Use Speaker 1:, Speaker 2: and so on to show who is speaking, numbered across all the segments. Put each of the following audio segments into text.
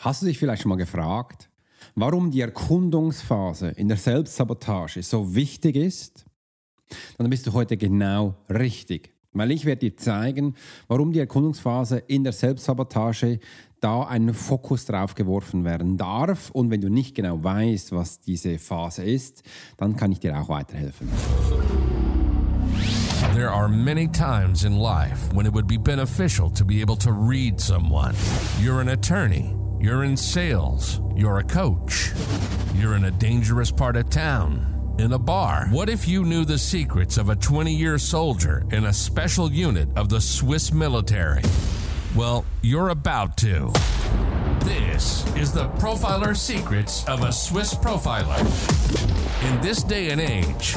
Speaker 1: Hast du dich vielleicht schon mal gefragt, warum die Erkundungsphase in der Selbstsabotage so wichtig ist? Dann bist du heute genau richtig, weil ich werde dir zeigen, warum die Erkundungsphase in der Selbstsabotage da ein Fokus drauf geworfen werden darf. Und wenn du nicht genau weißt, was diese Phase ist, dann kann ich dir auch weiterhelfen.
Speaker 2: There are many times in life when it would be beneficial to be able to read someone. You're an attorney. You're in sales. You're a coach. You're in a dangerous part of town. In a bar. What if you knew the secrets of a 20 year soldier in a special unit of the Swiss military? Well, you're about to. This is the Profiler Secrets of a Swiss Profiler. In this day and age,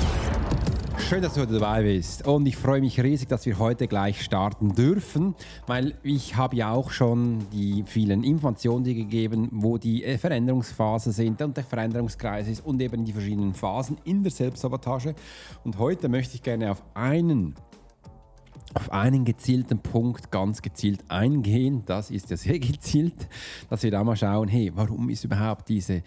Speaker 1: Schön, dass du heute dabei bist. Und ich freue mich riesig, dass wir heute gleich starten dürfen, weil ich habe ja auch schon die vielen Informationen gegeben, wo die äh, Veränderungsphase sind und der Veränderungskreis ist und eben die verschiedenen Phasen in der Selbstsabotage. Und heute möchte ich gerne auf einen auf einen gezielten Punkt ganz gezielt eingehen. Das ist ja sehr gezielt, dass wir da mal schauen, hey, warum ist überhaupt diese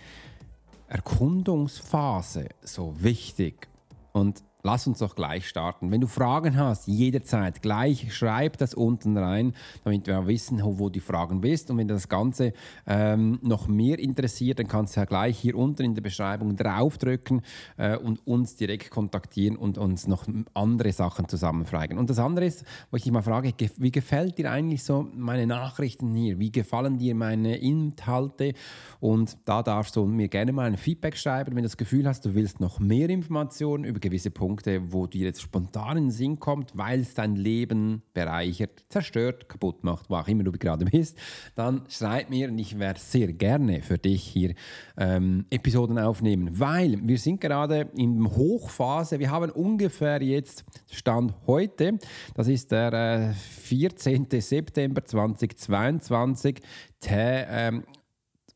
Speaker 1: Erkundungsphase so wichtig? Und lass uns doch gleich starten. Wenn du Fragen hast, jederzeit gleich schreib das unten rein, damit wir wissen, wo die Fragen bist. Und wenn das Ganze ähm, noch mehr interessiert, dann kannst du ja gleich hier unten in der Beschreibung draufdrücken äh, und uns direkt kontaktieren und uns noch andere Sachen zusammenfragen. Und das andere ist, wo ich dich mal frage, wie gefällt dir eigentlich so meine Nachrichten hier? Wie gefallen dir meine Inhalte? Und da darfst du mir gerne mal ein Feedback schreiben, wenn du das Gefühl hast, du willst noch mehr Informationen über gewisse Punkte Punkte, wo dir jetzt spontan in den Sinn kommt, weil es dein Leben bereichert, zerstört, kaputt macht, wo auch immer du gerade bist, dann schreib mir und ich werde sehr gerne für dich hier ähm, Episoden aufnehmen, weil wir sind gerade in Hochphase. Wir haben ungefähr jetzt Stand heute, das ist der äh, 14. September 2022, ähm,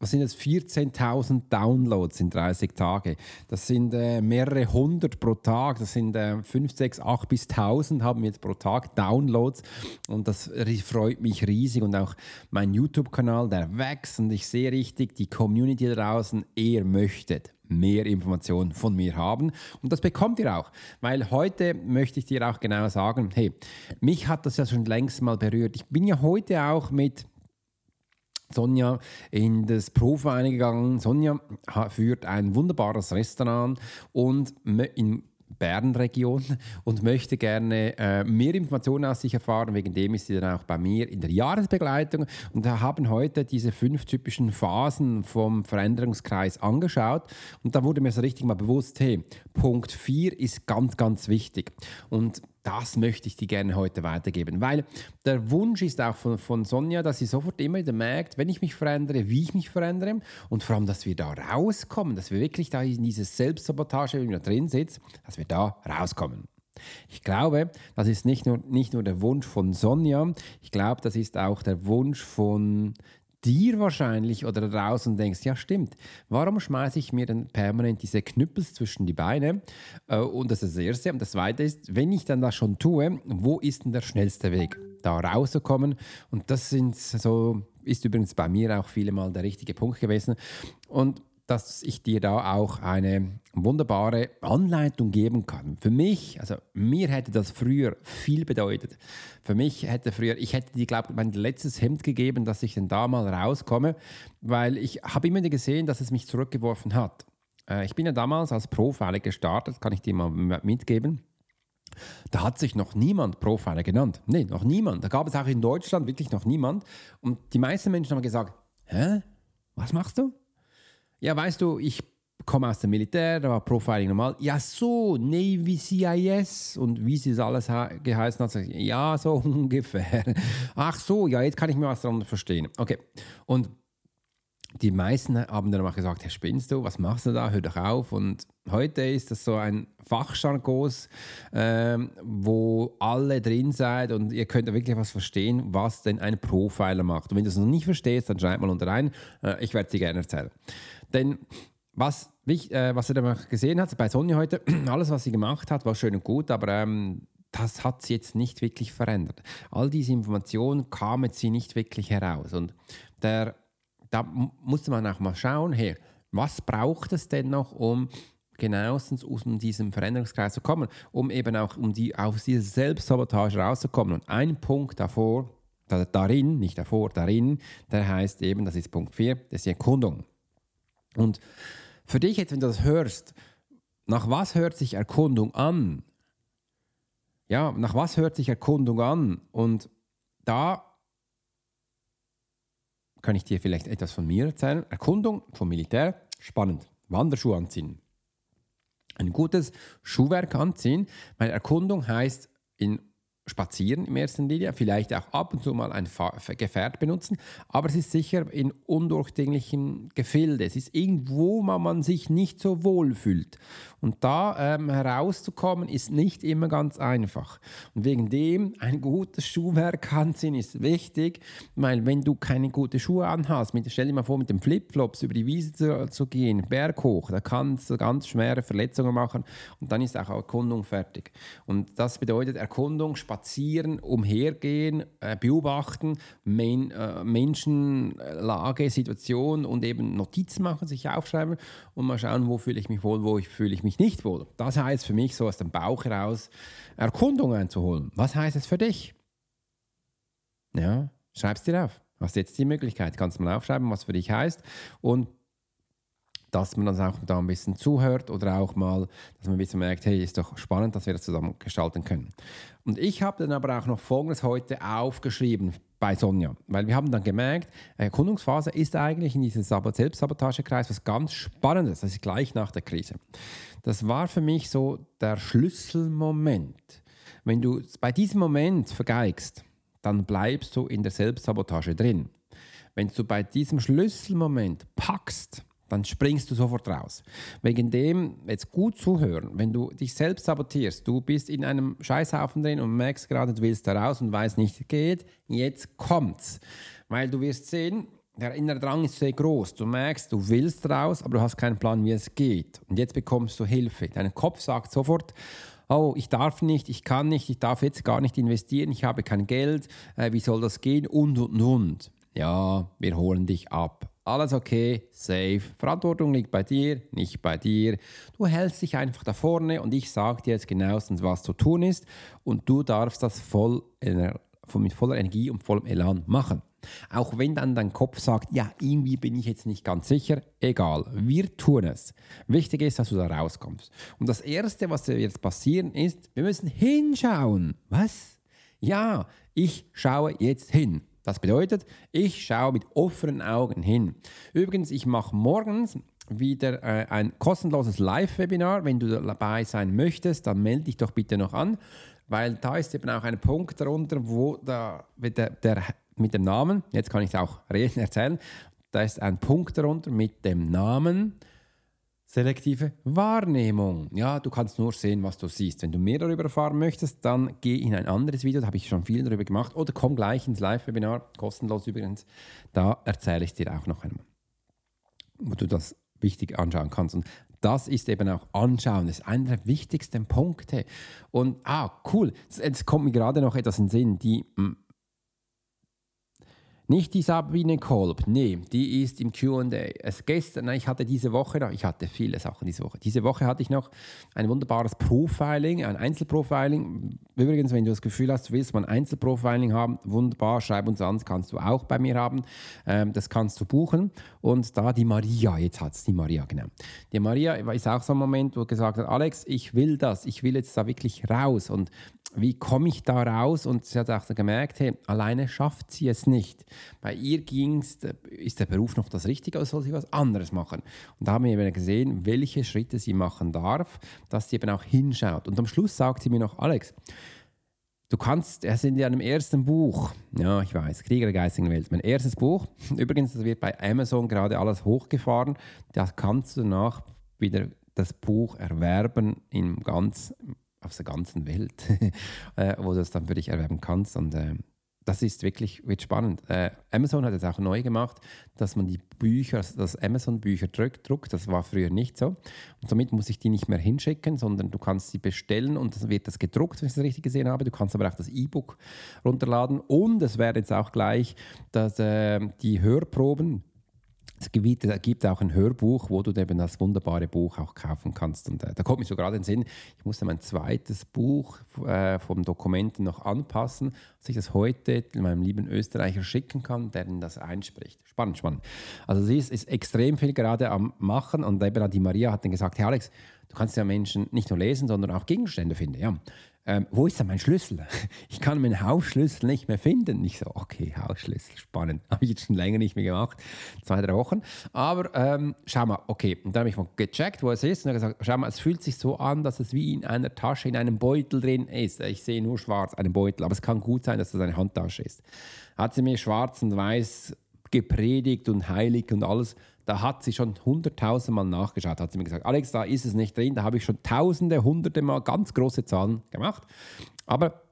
Speaker 1: was sind das, 14.000 Downloads in 30 Tagen. Das sind äh, mehrere hundert pro Tag. Das sind äh, 5, 6, 8 bis 1000 haben wir jetzt pro Tag Downloads. Und das freut mich riesig. Und auch mein YouTube-Kanal, der wächst. Und ich sehe richtig, die Community draußen, ihr möchtet mehr Informationen von mir haben. Und das bekommt ihr auch, weil heute möchte ich dir auch genau sagen, hey, mich hat das ja schon längst mal berührt. Ich bin ja heute auch mit Sonja in das Profi gegangen. Sonja führt ein wunderbares Restaurant und in Bernregion und möchte gerne äh, mehr Informationen aus sich erfahren. Wegen dem ist sie dann auch bei mir in der Jahresbegleitung und wir haben heute diese fünf typischen Phasen vom Veränderungskreis angeschaut und da wurde mir so richtig mal bewusst, hey, Punkt 4 ist ganz, ganz wichtig und das möchte ich dir gerne heute weitergeben, weil der Wunsch ist auch von, von Sonja, dass sie sofort immer wieder merkt, wenn ich mich verändere, wie ich mich verändere und vor allem, dass wir da rauskommen, dass wir wirklich da in diese Selbstsabotage, wenn wir da drin sitzen, dass wir da rauskommen. Ich glaube, das ist nicht nur, nicht nur der Wunsch von Sonja, ich glaube, das ist auch der Wunsch von dir wahrscheinlich oder da draußen denkst, ja stimmt, warum schmeiße ich mir dann permanent diese Knüppels zwischen die Beine? Äh, und das ist das Erste. Und das Zweite ist, wenn ich dann das schon tue, wo ist denn der schnellste Weg, da rauszukommen? Und das sind so, ist übrigens bei mir auch viele Mal der richtige Punkt gewesen. Und dass ich dir da auch eine wunderbare Anleitung geben kann. Für mich, also mir hätte das früher viel bedeutet. Für mich hätte früher, ich hätte dir, glaube ich, mein letztes Hemd gegeben, dass ich dann da mal rauskomme, weil ich habe immer gesehen, dass es mich zurückgeworfen hat. Äh, ich bin ja damals als Profiler gestartet, kann ich dir mal mitgeben. Da hat sich noch niemand Profiler genannt. Nee, noch niemand. Da gab es auch in Deutschland wirklich noch niemand. Und die meisten Menschen haben gesagt, hä? Was machst du? Ja, weißt du, ich komme aus dem Militär, da war Profiling normal. Ja, so, Navy CIS und wie sie es alles geheißen hat, ja, so ungefähr. Ach so, ja, jetzt kann ich mir was darunter verstehen. Okay, und die meisten haben dann auch gesagt, Herr, spinnst du, was machst du da, hör doch auf. Und heute ist das so ein Fachjargos, ähm, wo alle drin seid und ihr könnt wirklich was verstehen, was denn ein Profiler macht. Und wenn du es noch nicht verstehst, dann schreib mal unter rein, äh, ich werde es dir gerne erzählen. Denn was, äh, was er dann gesehen hat bei Sonja heute, alles, was sie gemacht hat, war schön und gut, aber ähm, das hat sie jetzt nicht wirklich verändert. All diese Informationen kamen sie nicht wirklich heraus. Und der da musste man auch mal schauen, hey, was braucht es denn noch, um genauestens aus diesem Veränderungskreis zu kommen, um eben auch um die, aus dieser Selbstsabotage rauszukommen. Und ein Punkt davor, darin, nicht davor, darin, der heißt eben, das ist Punkt 4, das ist die Erkundung. Und für dich jetzt, wenn du das hörst, nach was hört sich Erkundung an? Ja, nach was hört sich Erkundung an? Und da kann ich dir vielleicht etwas von mir erzählen. Erkundung vom Militär, spannend. Wanderschuhe anziehen. Ein gutes Schuhwerk anziehen, weil Erkundung heißt in spazieren im ersten Linie, vielleicht auch ab und zu mal ein Gefährt benutzen, aber es ist sicher in undurchdringlichen Gefilde. Es ist irgendwo, wo man sich nicht so wohl fühlt. Und da ähm, herauszukommen, ist nicht immer ganz einfach. Und wegen dem ein gutes Schuhwerk anziehen ist wichtig, weil wenn du keine guten Schuhe anhast, mit, stell dir mal vor, mit den Flipflops über die Wiese zu, zu gehen, berghoch, da kannst du ganz schwere Verletzungen machen und dann ist auch Erkundung fertig. Und das bedeutet Erkundung, Spazieren, spazieren, umhergehen, äh, beobachten, Men äh, Menschenlage, Situation und eben Notizen machen, sich aufschreiben und mal schauen, wo fühle ich mich wohl, wo fühle ich mich nicht wohl. Das heißt für mich so aus dem Bauch heraus Erkundung einzuholen. Was heißt es für dich? Ja, schreib es dir auf. Hast jetzt die Möglichkeit, kannst mal aufschreiben, was für dich heißt und dass man dann auch da ein bisschen zuhört oder auch mal, dass man ein bisschen merkt, hey, ist doch spannend, dass wir das zusammen gestalten können. Und ich habe dann aber auch noch Folgendes heute aufgeschrieben bei Sonja, weil wir haben dann gemerkt, Erkundungsphase ist eigentlich in diesem Selbstsabotagekreis was ganz Spannendes, das ist gleich nach der Krise. Das war für mich so der Schlüsselmoment. Wenn du bei diesem Moment vergeigst, dann bleibst du in der Selbstsabotage drin. Wenn du bei diesem Schlüsselmoment packst, dann springst du sofort raus. Wegen dem, jetzt gut zuhören, wenn du dich selbst sabotierst, du bist in einem Scheißhaufen drin und merkst gerade, du willst da raus und weißt nicht, geht, jetzt kommt's. Weil du wirst sehen, der innere Drang ist sehr groß. Du merkst, du willst raus, aber du hast keinen Plan, wie es geht. Und jetzt bekommst du Hilfe. Dein Kopf sagt sofort, oh, ich darf nicht, ich kann nicht, ich darf jetzt gar nicht investieren, ich habe kein Geld, äh, wie soll das gehen und, und, und. Ja, wir holen dich ab alles okay, safe. Verantwortung liegt bei dir, nicht bei dir. Du hältst dich einfach da vorne und ich sage dir jetzt genauestens, was zu tun ist und du darfst das voll, mit voller Energie und vollem Elan machen. Auch wenn dann dein Kopf sagt, ja, irgendwie bin ich jetzt nicht ganz sicher, egal, wir tun es. Wichtig ist, dass du da rauskommst. Und das Erste, was jetzt passieren ist, wir müssen hinschauen. Was? Ja, ich schaue jetzt hin. Das bedeutet, ich schaue mit offenen Augen hin. Übrigens, ich mache morgens wieder äh, ein kostenloses Live-Webinar. Wenn du dabei sein möchtest, dann melde dich doch bitte noch an, weil da ist eben auch ein Punkt darunter, wo da, der, der, mit dem Namen, jetzt kann ich es auch reden, erzählen, da ist ein Punkt darunter mit dem Namen Selektive Wahrnehmung. Ja, du kannst nur sehen, was du siehst. Wenn du mehr darüber erfahren möchtest, dann geh in ein anderes Video, da habe ich schon viel darüber gemacht. Oder komm gleich ins Live-Webinar, kostenlos übrigens. Da erzähle ich dir auch noch einmal, wo du das wichtig anschauen kannst. Und das ist eben auch Anschauen, das ist einer der wichtigsten Punkte. Und, ah, cool, jetzt kommt mir gerade noch etwas in den Sinn, die hm, nicht die Sabine Kolb, nee, die ist im QA. Es gestern, ich hatte diese Woche noch, ich hatte viele Sachen diese Woche. Diese Woche hatte ich noch ein wunderbares Profiling, ein Einzelprofiling. Übrigens, wenn du das Gefühl hast, du willst mal ein Einzelprofiling haben, wunderbar, schreib uns an, das kannst du auch bei mir haben. Ähm, das kannst du buchen. Und da die Maria, jetzt hat es die Maria, genau. Die Maria ist auch so ein Moment, wo gesagt hat, Alex, ich will das, ich will jetzt da wirklich raus. Und wie komme ich da raus? Und sie hat auch gemerkt, hey, alleine schafft sie es nicht. Bei ihr ging's, ist der Beruf noch das Richtige oder soll sie was anderes machen? Und da haben wir eben gesehen, welche Schritte sie machen darf, dass sie eben auch hinschaut. Und am Schluss sagt sie mir noch, Alex, Du kannst, er sind in einem ersten Buch, ja, ich weiß, Krieger der geistigen Welt, mein erstes Buch. Übrigens, das wird bei Amazon gerade alles hochgefahren. Da kannst du danach wieder das Buch erwerben in ganz, auf der ganzen Welt, äh, wo du das dann für dich erwerben kannst. Und äh, das ist wirklich wird spannend. Äh, Amazon hat es auch neu gemacht, dass man die Bücher, das Amazon-Bücher druckt. Das war früher nicht so. Und somit muss ich die nicht mehr hinschicken, sondern du kannst sie bestellen und dann wird das gedruckt, wenn ich das richtig gesehen habe. Du kannst aber auch das E-Book runterladen und es wäre jetzt auch gleich, dass äh, die Hörproben es gibt, gibt, auch ein Hörbuch, wo du eben das wunderbare Buch auch kaufen kannst. Und äh, da kommt mir so gerade in den Sinn, ich musste mein zweites Buch äh, vom Dokumenten noch anpassen, dass ich das heute meinem lieben Österreicher schicken kann, der das einspricht. Spannend, spannend. Also sie ist, ist extrem viel gerade am Machen und eben die Maria hat dann gesagt, hey Alex, du kannst ja Menschen nicht nur lesen, sondern auch Gegenstände finden. Ja, ähm, wo ist denn mein Schlüssel? Ich kann meinen Hausschlüssel nicht mehr finden. Ich so, okay, Hausschlüssel, spannend. Habe ich jetzt schon länger nicht mehr gemacht, zwei, drei Wochen. Aber ähm, schau mal, okay, und dann habe ich mal gecheckt, wo es ist und habe gesagt, schau mal, es fühlt sich so an, dass es wie in einer Tasche, in einem Beutel drin ist. Ich sehe nur schwarz, einen Beutel, aber es kann gut sein, dass das eine Handtasche ist. Hat sie mir schwarz und weiß gepredigt und heilig und alles da hat sie schon hunderttausend Mal nachgeschaut, hat sie mir gesagt, Alex, da ist es nicht drin, da habe ich schon tausende, hunderte Mal ganz große Zahlen gemacht, aber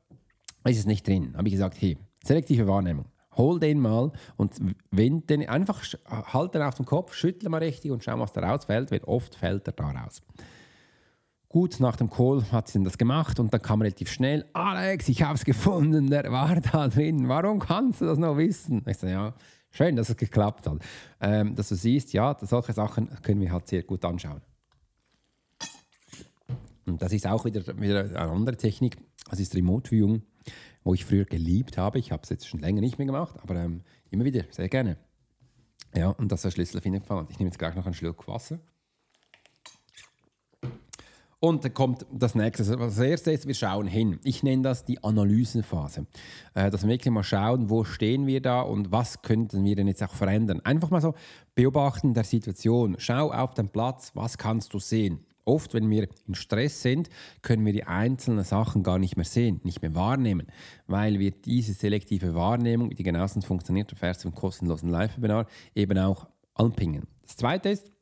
Speaker 1: ist es nicht drin. Habe ich gesagt, hey, selektive Wahrnehmung, hol den mal und wenn den einfach halt den auf den Kopf, schüttle mal richtig und schau, was da rausfällt, weil oft fällt er da raus. Gut, nach dem Call hat sie das gemacht und dann kam relativ schnell, Alex, ich habe es gefunden, der war da drin, warum kannst du das noch wissen? Ich sage, ja, Schön, dass es geklappt hat. Ähm, dass du siehst, ja, solche Sachen können wir halt sehr gut anschauen. Und das ist auch wieder, wieder eine andere Technik. Das ist Remote Viewing, wo ich früher geliebt habe. Ich habe es jetzt schon länger nicht mehr gemacht, aber ähm, immer wieder, sehr gerne. Ja, und das ist der Schlüssel auf jeden Fall. Ich nehme jetzt gleich noch einen Schluck Wasser. Und dann kommt das nächste. Also das erste ist, wir schauen hin. Ich nenne das die Analysenphase. Äh, dass wir wirklich mal schauen, wo stehen wir da und was könnten wir denn jetzt auch verändern. Einfach mal so beobachten der Situation. Schau auf den Platz, was kannst du sehen. Oft, wenn wir in Stress sind, können wir die einzelnen Sachen gar nicht mehr sehen, nicht mehr wahrnehmen, weil wir diese selektive Wahrnehmung, die genauestens funktioniert, erfährst du im kostenlosen Live-Webinar, eben auch anpingen. Das zweite ist,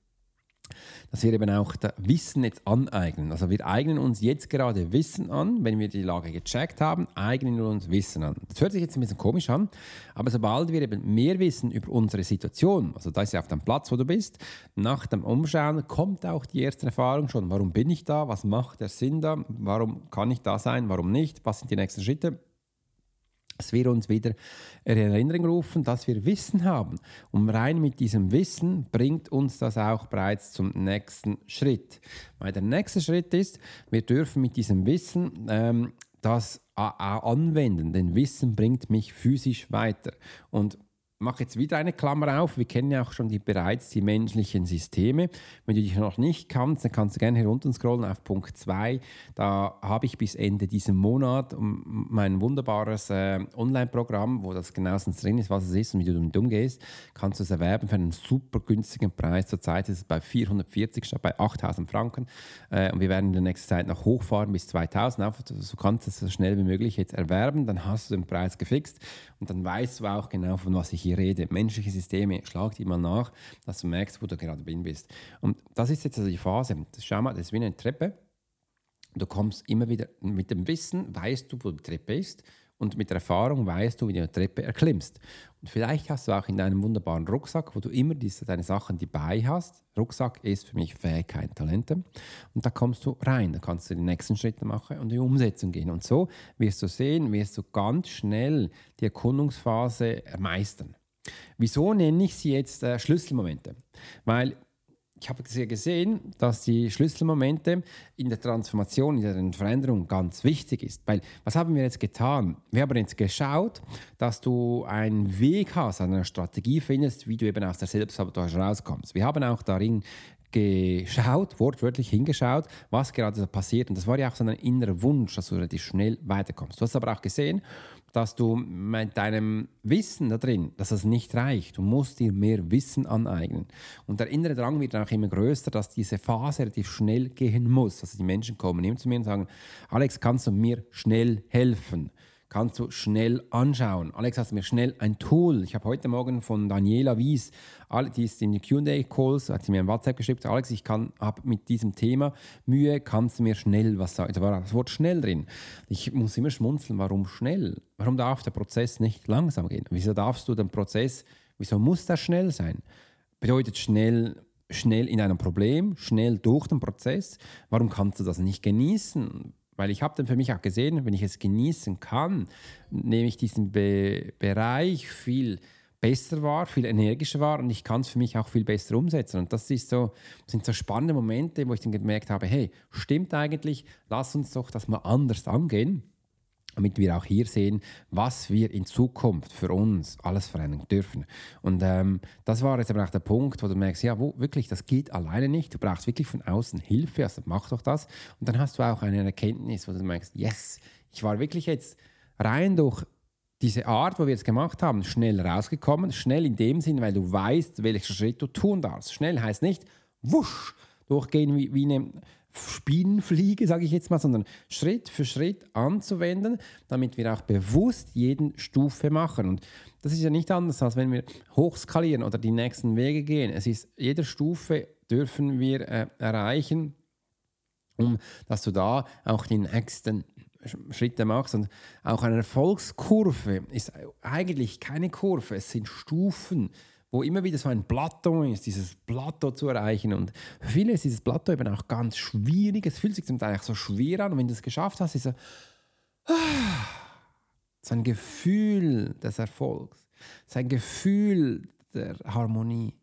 Speaker 1: dass wir eben auch Wissen jetzt aneignen. Also wir eignen uns jetzt gerade Wissen an, wenn wir die Lage gecheckt haben, eignen wir uns Wissen an. Das hört sich jetzt ein bisschen komisch an, aber sobald wir eben mehr wissen über unsere Situation, also da ist ja auf dem Platz, wo du bist, nach dem Umschauen kommt auch die erste Erfahrung schon, warum bin ich da, was macht der Sinn da, warum kann ich da sein, warum nicht, was sind die nächsten Schritte dass wir uns wieder in Erinnerung rufen, dass wir Wissen haben. Und rein mit diesem Wissen bringt uns das auch bereits zum nächsten Schritt. Weil der nächste Schritt ist, wir dürfen mit diesem Wissen ähm, das anwenden, denn Wissen bringt mich physisch weiter. Und mache jetzt wieder eine Klammer auf. Wir kennen ja auch schon die, bereits die menschlichen Systeme. Wenn du dich noch nicht kannst, dann kannst du gerne herunter scrollen auf Punkt 2. Da habe ich bis Ende diesen Monat mein wunderbares äh, Online-Programm, wo das genauestens drin ist, was es ist und wie du damit umgehst. Kannst du es erwerben für einen super günstigen Preis. Zurzeit ist es bei 440 statt bei 8000 Franken. Äh, und wir werden in der nächsten Zeit noch hochfahren bis 2000. Einfach, so kannst du es so schnell wie möglich jetzt erwerben. Dann hast du den Preis gefixt und dann weißt du auch genau, von was ich hier rede. Menschliche Systeme, schlag mal nach, dass du merkst, wo du gerade bist. Und das ist jetzt also die Phase. Schau mal, das ist wie eine Treppe. Du kommst immer wieder mit dem Wissen, weißt du, wo die Treppe ist und mit der Erfahrung weißt du, wie du die Treppe erklimmst. Und vielleicht hast du auch in deinem wunderbaren Rucksack, wo du immer diese, deine Sachen dabei hast. Rucksack ist für mich Fähigkeiten, Talente. Und da kommst du rein, da kannst du die nächsten Schritte machen und in die Umsetzung gehen. Und so wirst du sehen, wirst du ganz schnell die Erkundungsphase meistern. Wieso nenne ich sie jetzt äh, Schlüsselmomente? Weil ich habe gesehen, dass die Schlüsselmomente in der Transformation, in der Veränderung ganz wichtig ist. Weil was haben wir jetzt getan? Wir haben jetzt geschaut, dass du einen Weg hast, eine Strategie findest, wie du eben aus der Selbstsabotage rauskommst. Wir haben auch darin geschaut, wortwörtlich hingeschaut, was gerade passiert. Und das war ja auch so ein innerer Wunsch, dass du relativ schnell weiterkommst. Du hast aber auch gesehen, dass du mit deinem Wissen da drin, dass das nicht reicht. Du musst dir mehr Wissen aneignen. Und der innere Drang wird dann auch immer größer, dass diese Phase relativ schnell gehen muss. Also die Menschen kommen immer zu mir und sagen, Alex, kannst du mir schnell helfen? Kannst du schnell anschauen. Alex, hast du mir schnell ein Tool. Ich habe heute Morgen von Daniela Wies, die ist in den Q&A-Calls, hat sie mir ein WhatsApp geschrieben, Alex, ich habe mit diesem Thema Mühe, kannst du mir schnell was sagen? Da war das Wort schnell drin. Ich muss immer schmunzeln, warum schnell? Warum darf der Prozess nicht langsam gehen? Wieso darfst du den Prozess, wieso muss das schnell sein? Bedeutet schnell, schnell in einem Problem, schnell durch den Prozess. Warum kannst du das nicht genießen? Weil ich habe dann für mich auch gesehen, wenn ich es genießen kann, nehme ich diesen Be Bereich viel besser wahr, viel energischer wahr und ich kann es für mich auch viel besser umsetzen. Und das ist so, sind so spannende Momente, wo ich dann gemerkt habe, hey, stimmt eigentlich, lass uns doch das mal anders angehen damit wir auch hier sehen, was wir in Zukunft für uns alles verändern dürfen. Und ähm, das war jetzt aber auch der Punkt, wo du merkst, ja, wo, wirklich, das geht alleine nicht. Du brauchst wirklich von außen Hilfe, also mach doch das. Und dann hast du auch eine Erkenntnis, wo du merkst, yes, ich war wirklich jetzt rein durch diese Art, wo wir es gemacht haben, schnell rausgekommen. Schnell in dem Sinn, weil du weißt, welchen Schritt du tun darfst. Schnell heißt nicht, wusch, durchgehen wie, wie eine Spinnenfliege, sage ich jetzt mal, sondern Schritt für Schritt anzuwenden, damit wir auch bewusst jeden Stufe machen. Und das ist ja nicht anders, als wenn wir hochskalieren oder die nächsten Wege gehen. Es ist, jede Stufe dürfen wir äh, erreichen, um dass du da auch die nächsten Schritte machst. Und auch eine Erfolgskurve ist eigentlich keine Kurve, es sind Stufen wo immer wieder so ein Plateau ist, dieses Plateau zu erreichen. Und für viele ist dieses Plateau eben auch ganz schwierig. Es fühlt sich zum Teil auch so schwer an. Und wenn du es geschafft hast, ist so, so ein Gefühl des Erfolgs, sein Gefühl der Harmonie,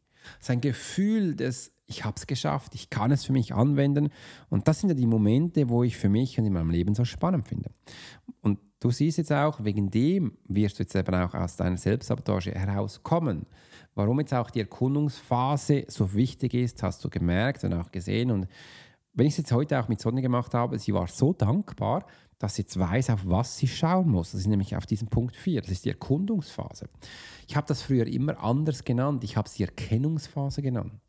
Speaker 1: sein Gefühl des ich habe es geschafft, ich kann es für mich anwenden. Und das sind ja die Momente, wo ich für mich und in meinem Leben so spannend finde. Und du siehst jetzt auch, wegen dem wirst du jetzt eben auch aus deiner Selbstsabotage herauskommen. Warum jetzt auch die Erkundungsphase so wichtig ist, hast du gemerkt und auch gesehen. Und wenn ich es jetzt heute auch mit Sonne gemacht habe, sie war so dankbar, dass sie jetzt weiß, auf was sie schauen muss. Das ist nämlich auf diesen Punkt 4. Das ist die Erkundungsphase. Ich habe das früher immer anders genannt. Ich habe es die Erkennungsphase genannt.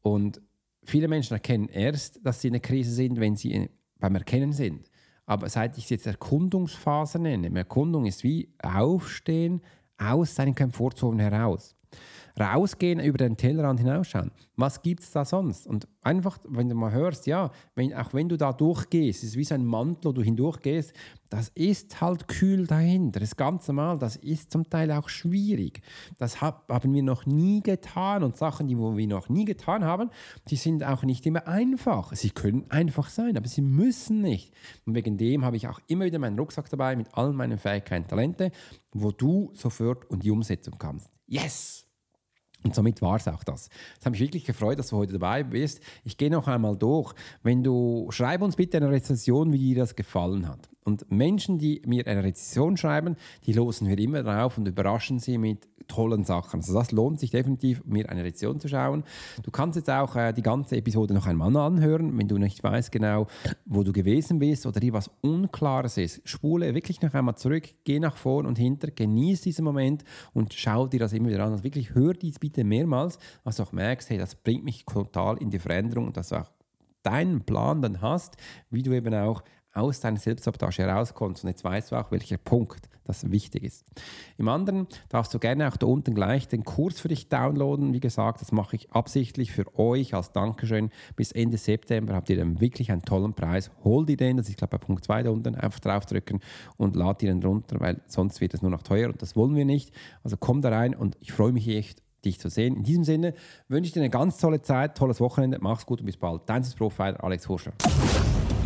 Speaker 1: Und viele Menschen erkennen erst, dass sie in einer Krise sind, wenn sie beim Erkennen sind. Aber seit ich es jetzt Erkundungsphase nenne, Erkundung ist wie Aufstehen aus seinen Komfortzonen heraus rausgehen, über den Tellerrand hinausschauen. Was gibt es da sonst? Und einfach, wenn du mal hörst, ja, wenn, auch wenn du da durchgehst, es ist wie so ein Mantel, wo du hindurchgehst, das ist halt kühl dahinter. Das ist ganz normal, das ist zum Teil auch schwierig. Das hab, haben wir noch nie getan und Sachen, die wir noch nie getan haben, die sind auch nicht immer einfach. Sie können einfach sein, aber sie müssen nicht. Und wegen dem habe ich auch immer wieder meinen Rucksack dabei mit all meinen Fähigkeiten, Talente, wo du sofort und die Umsetzung kannst. Yes! Und somit war es auch das. Es hat mich wirklich gefreut, dass du heute dabei bist. Ich gehe noch einmal durch. Wenn du, schreib uns bitte eine Rezension, wie dir das gefallen hat. Und Menschen, die mir eine Rezension schreiben, die losen wir immer drauf und überraschen sie mit tollen Sachen. Also das lohnt sich definitiv, mir eine Rezension zu schauen. Du kannst jetzt auch äh, die ganze Episode noch einmal anhören, wenn du nicht weißt genau, wo du gewesen bist oder dir was Unklares ist. Spule wirklich noch einmal zurück, geh nach vorn und hinter, genieß diesen Moment und schau dir das immer wieder an. Also wirklich hör dies bitte mehrmals, dass du auch merkst, hey, das bringt mich total in die Veränderung und dass du auch deinen Plan dann hast, wie du eben auch aus deiner Selbstsabotage herauskommst. Und jetzt weißt du auch, welcher Punkt das wichtig ist. Im anderen darfst du gerne auch da unten gleich den Kurs für dich downloaden. Wie gesagt, das mache ich absichtlich für euch als Dankeschön. Bis Ende September habt ihr dann wirklich einen tollen Preis. Hol dir den, das ist glaube bei Punkt 2 da unten, einfach draufdrücken und lad dir den runter, weil sonst wird es nur noch teuer und das wollen wir nicht. Also komm da rein und ich freue mich echt, dich zu sehen. In diesem Sinne wünsche ich dir eine ganz tolle Zeit, tolles Wochenende, mach's gut und bis bald. Dein Profiler Alex Horscher.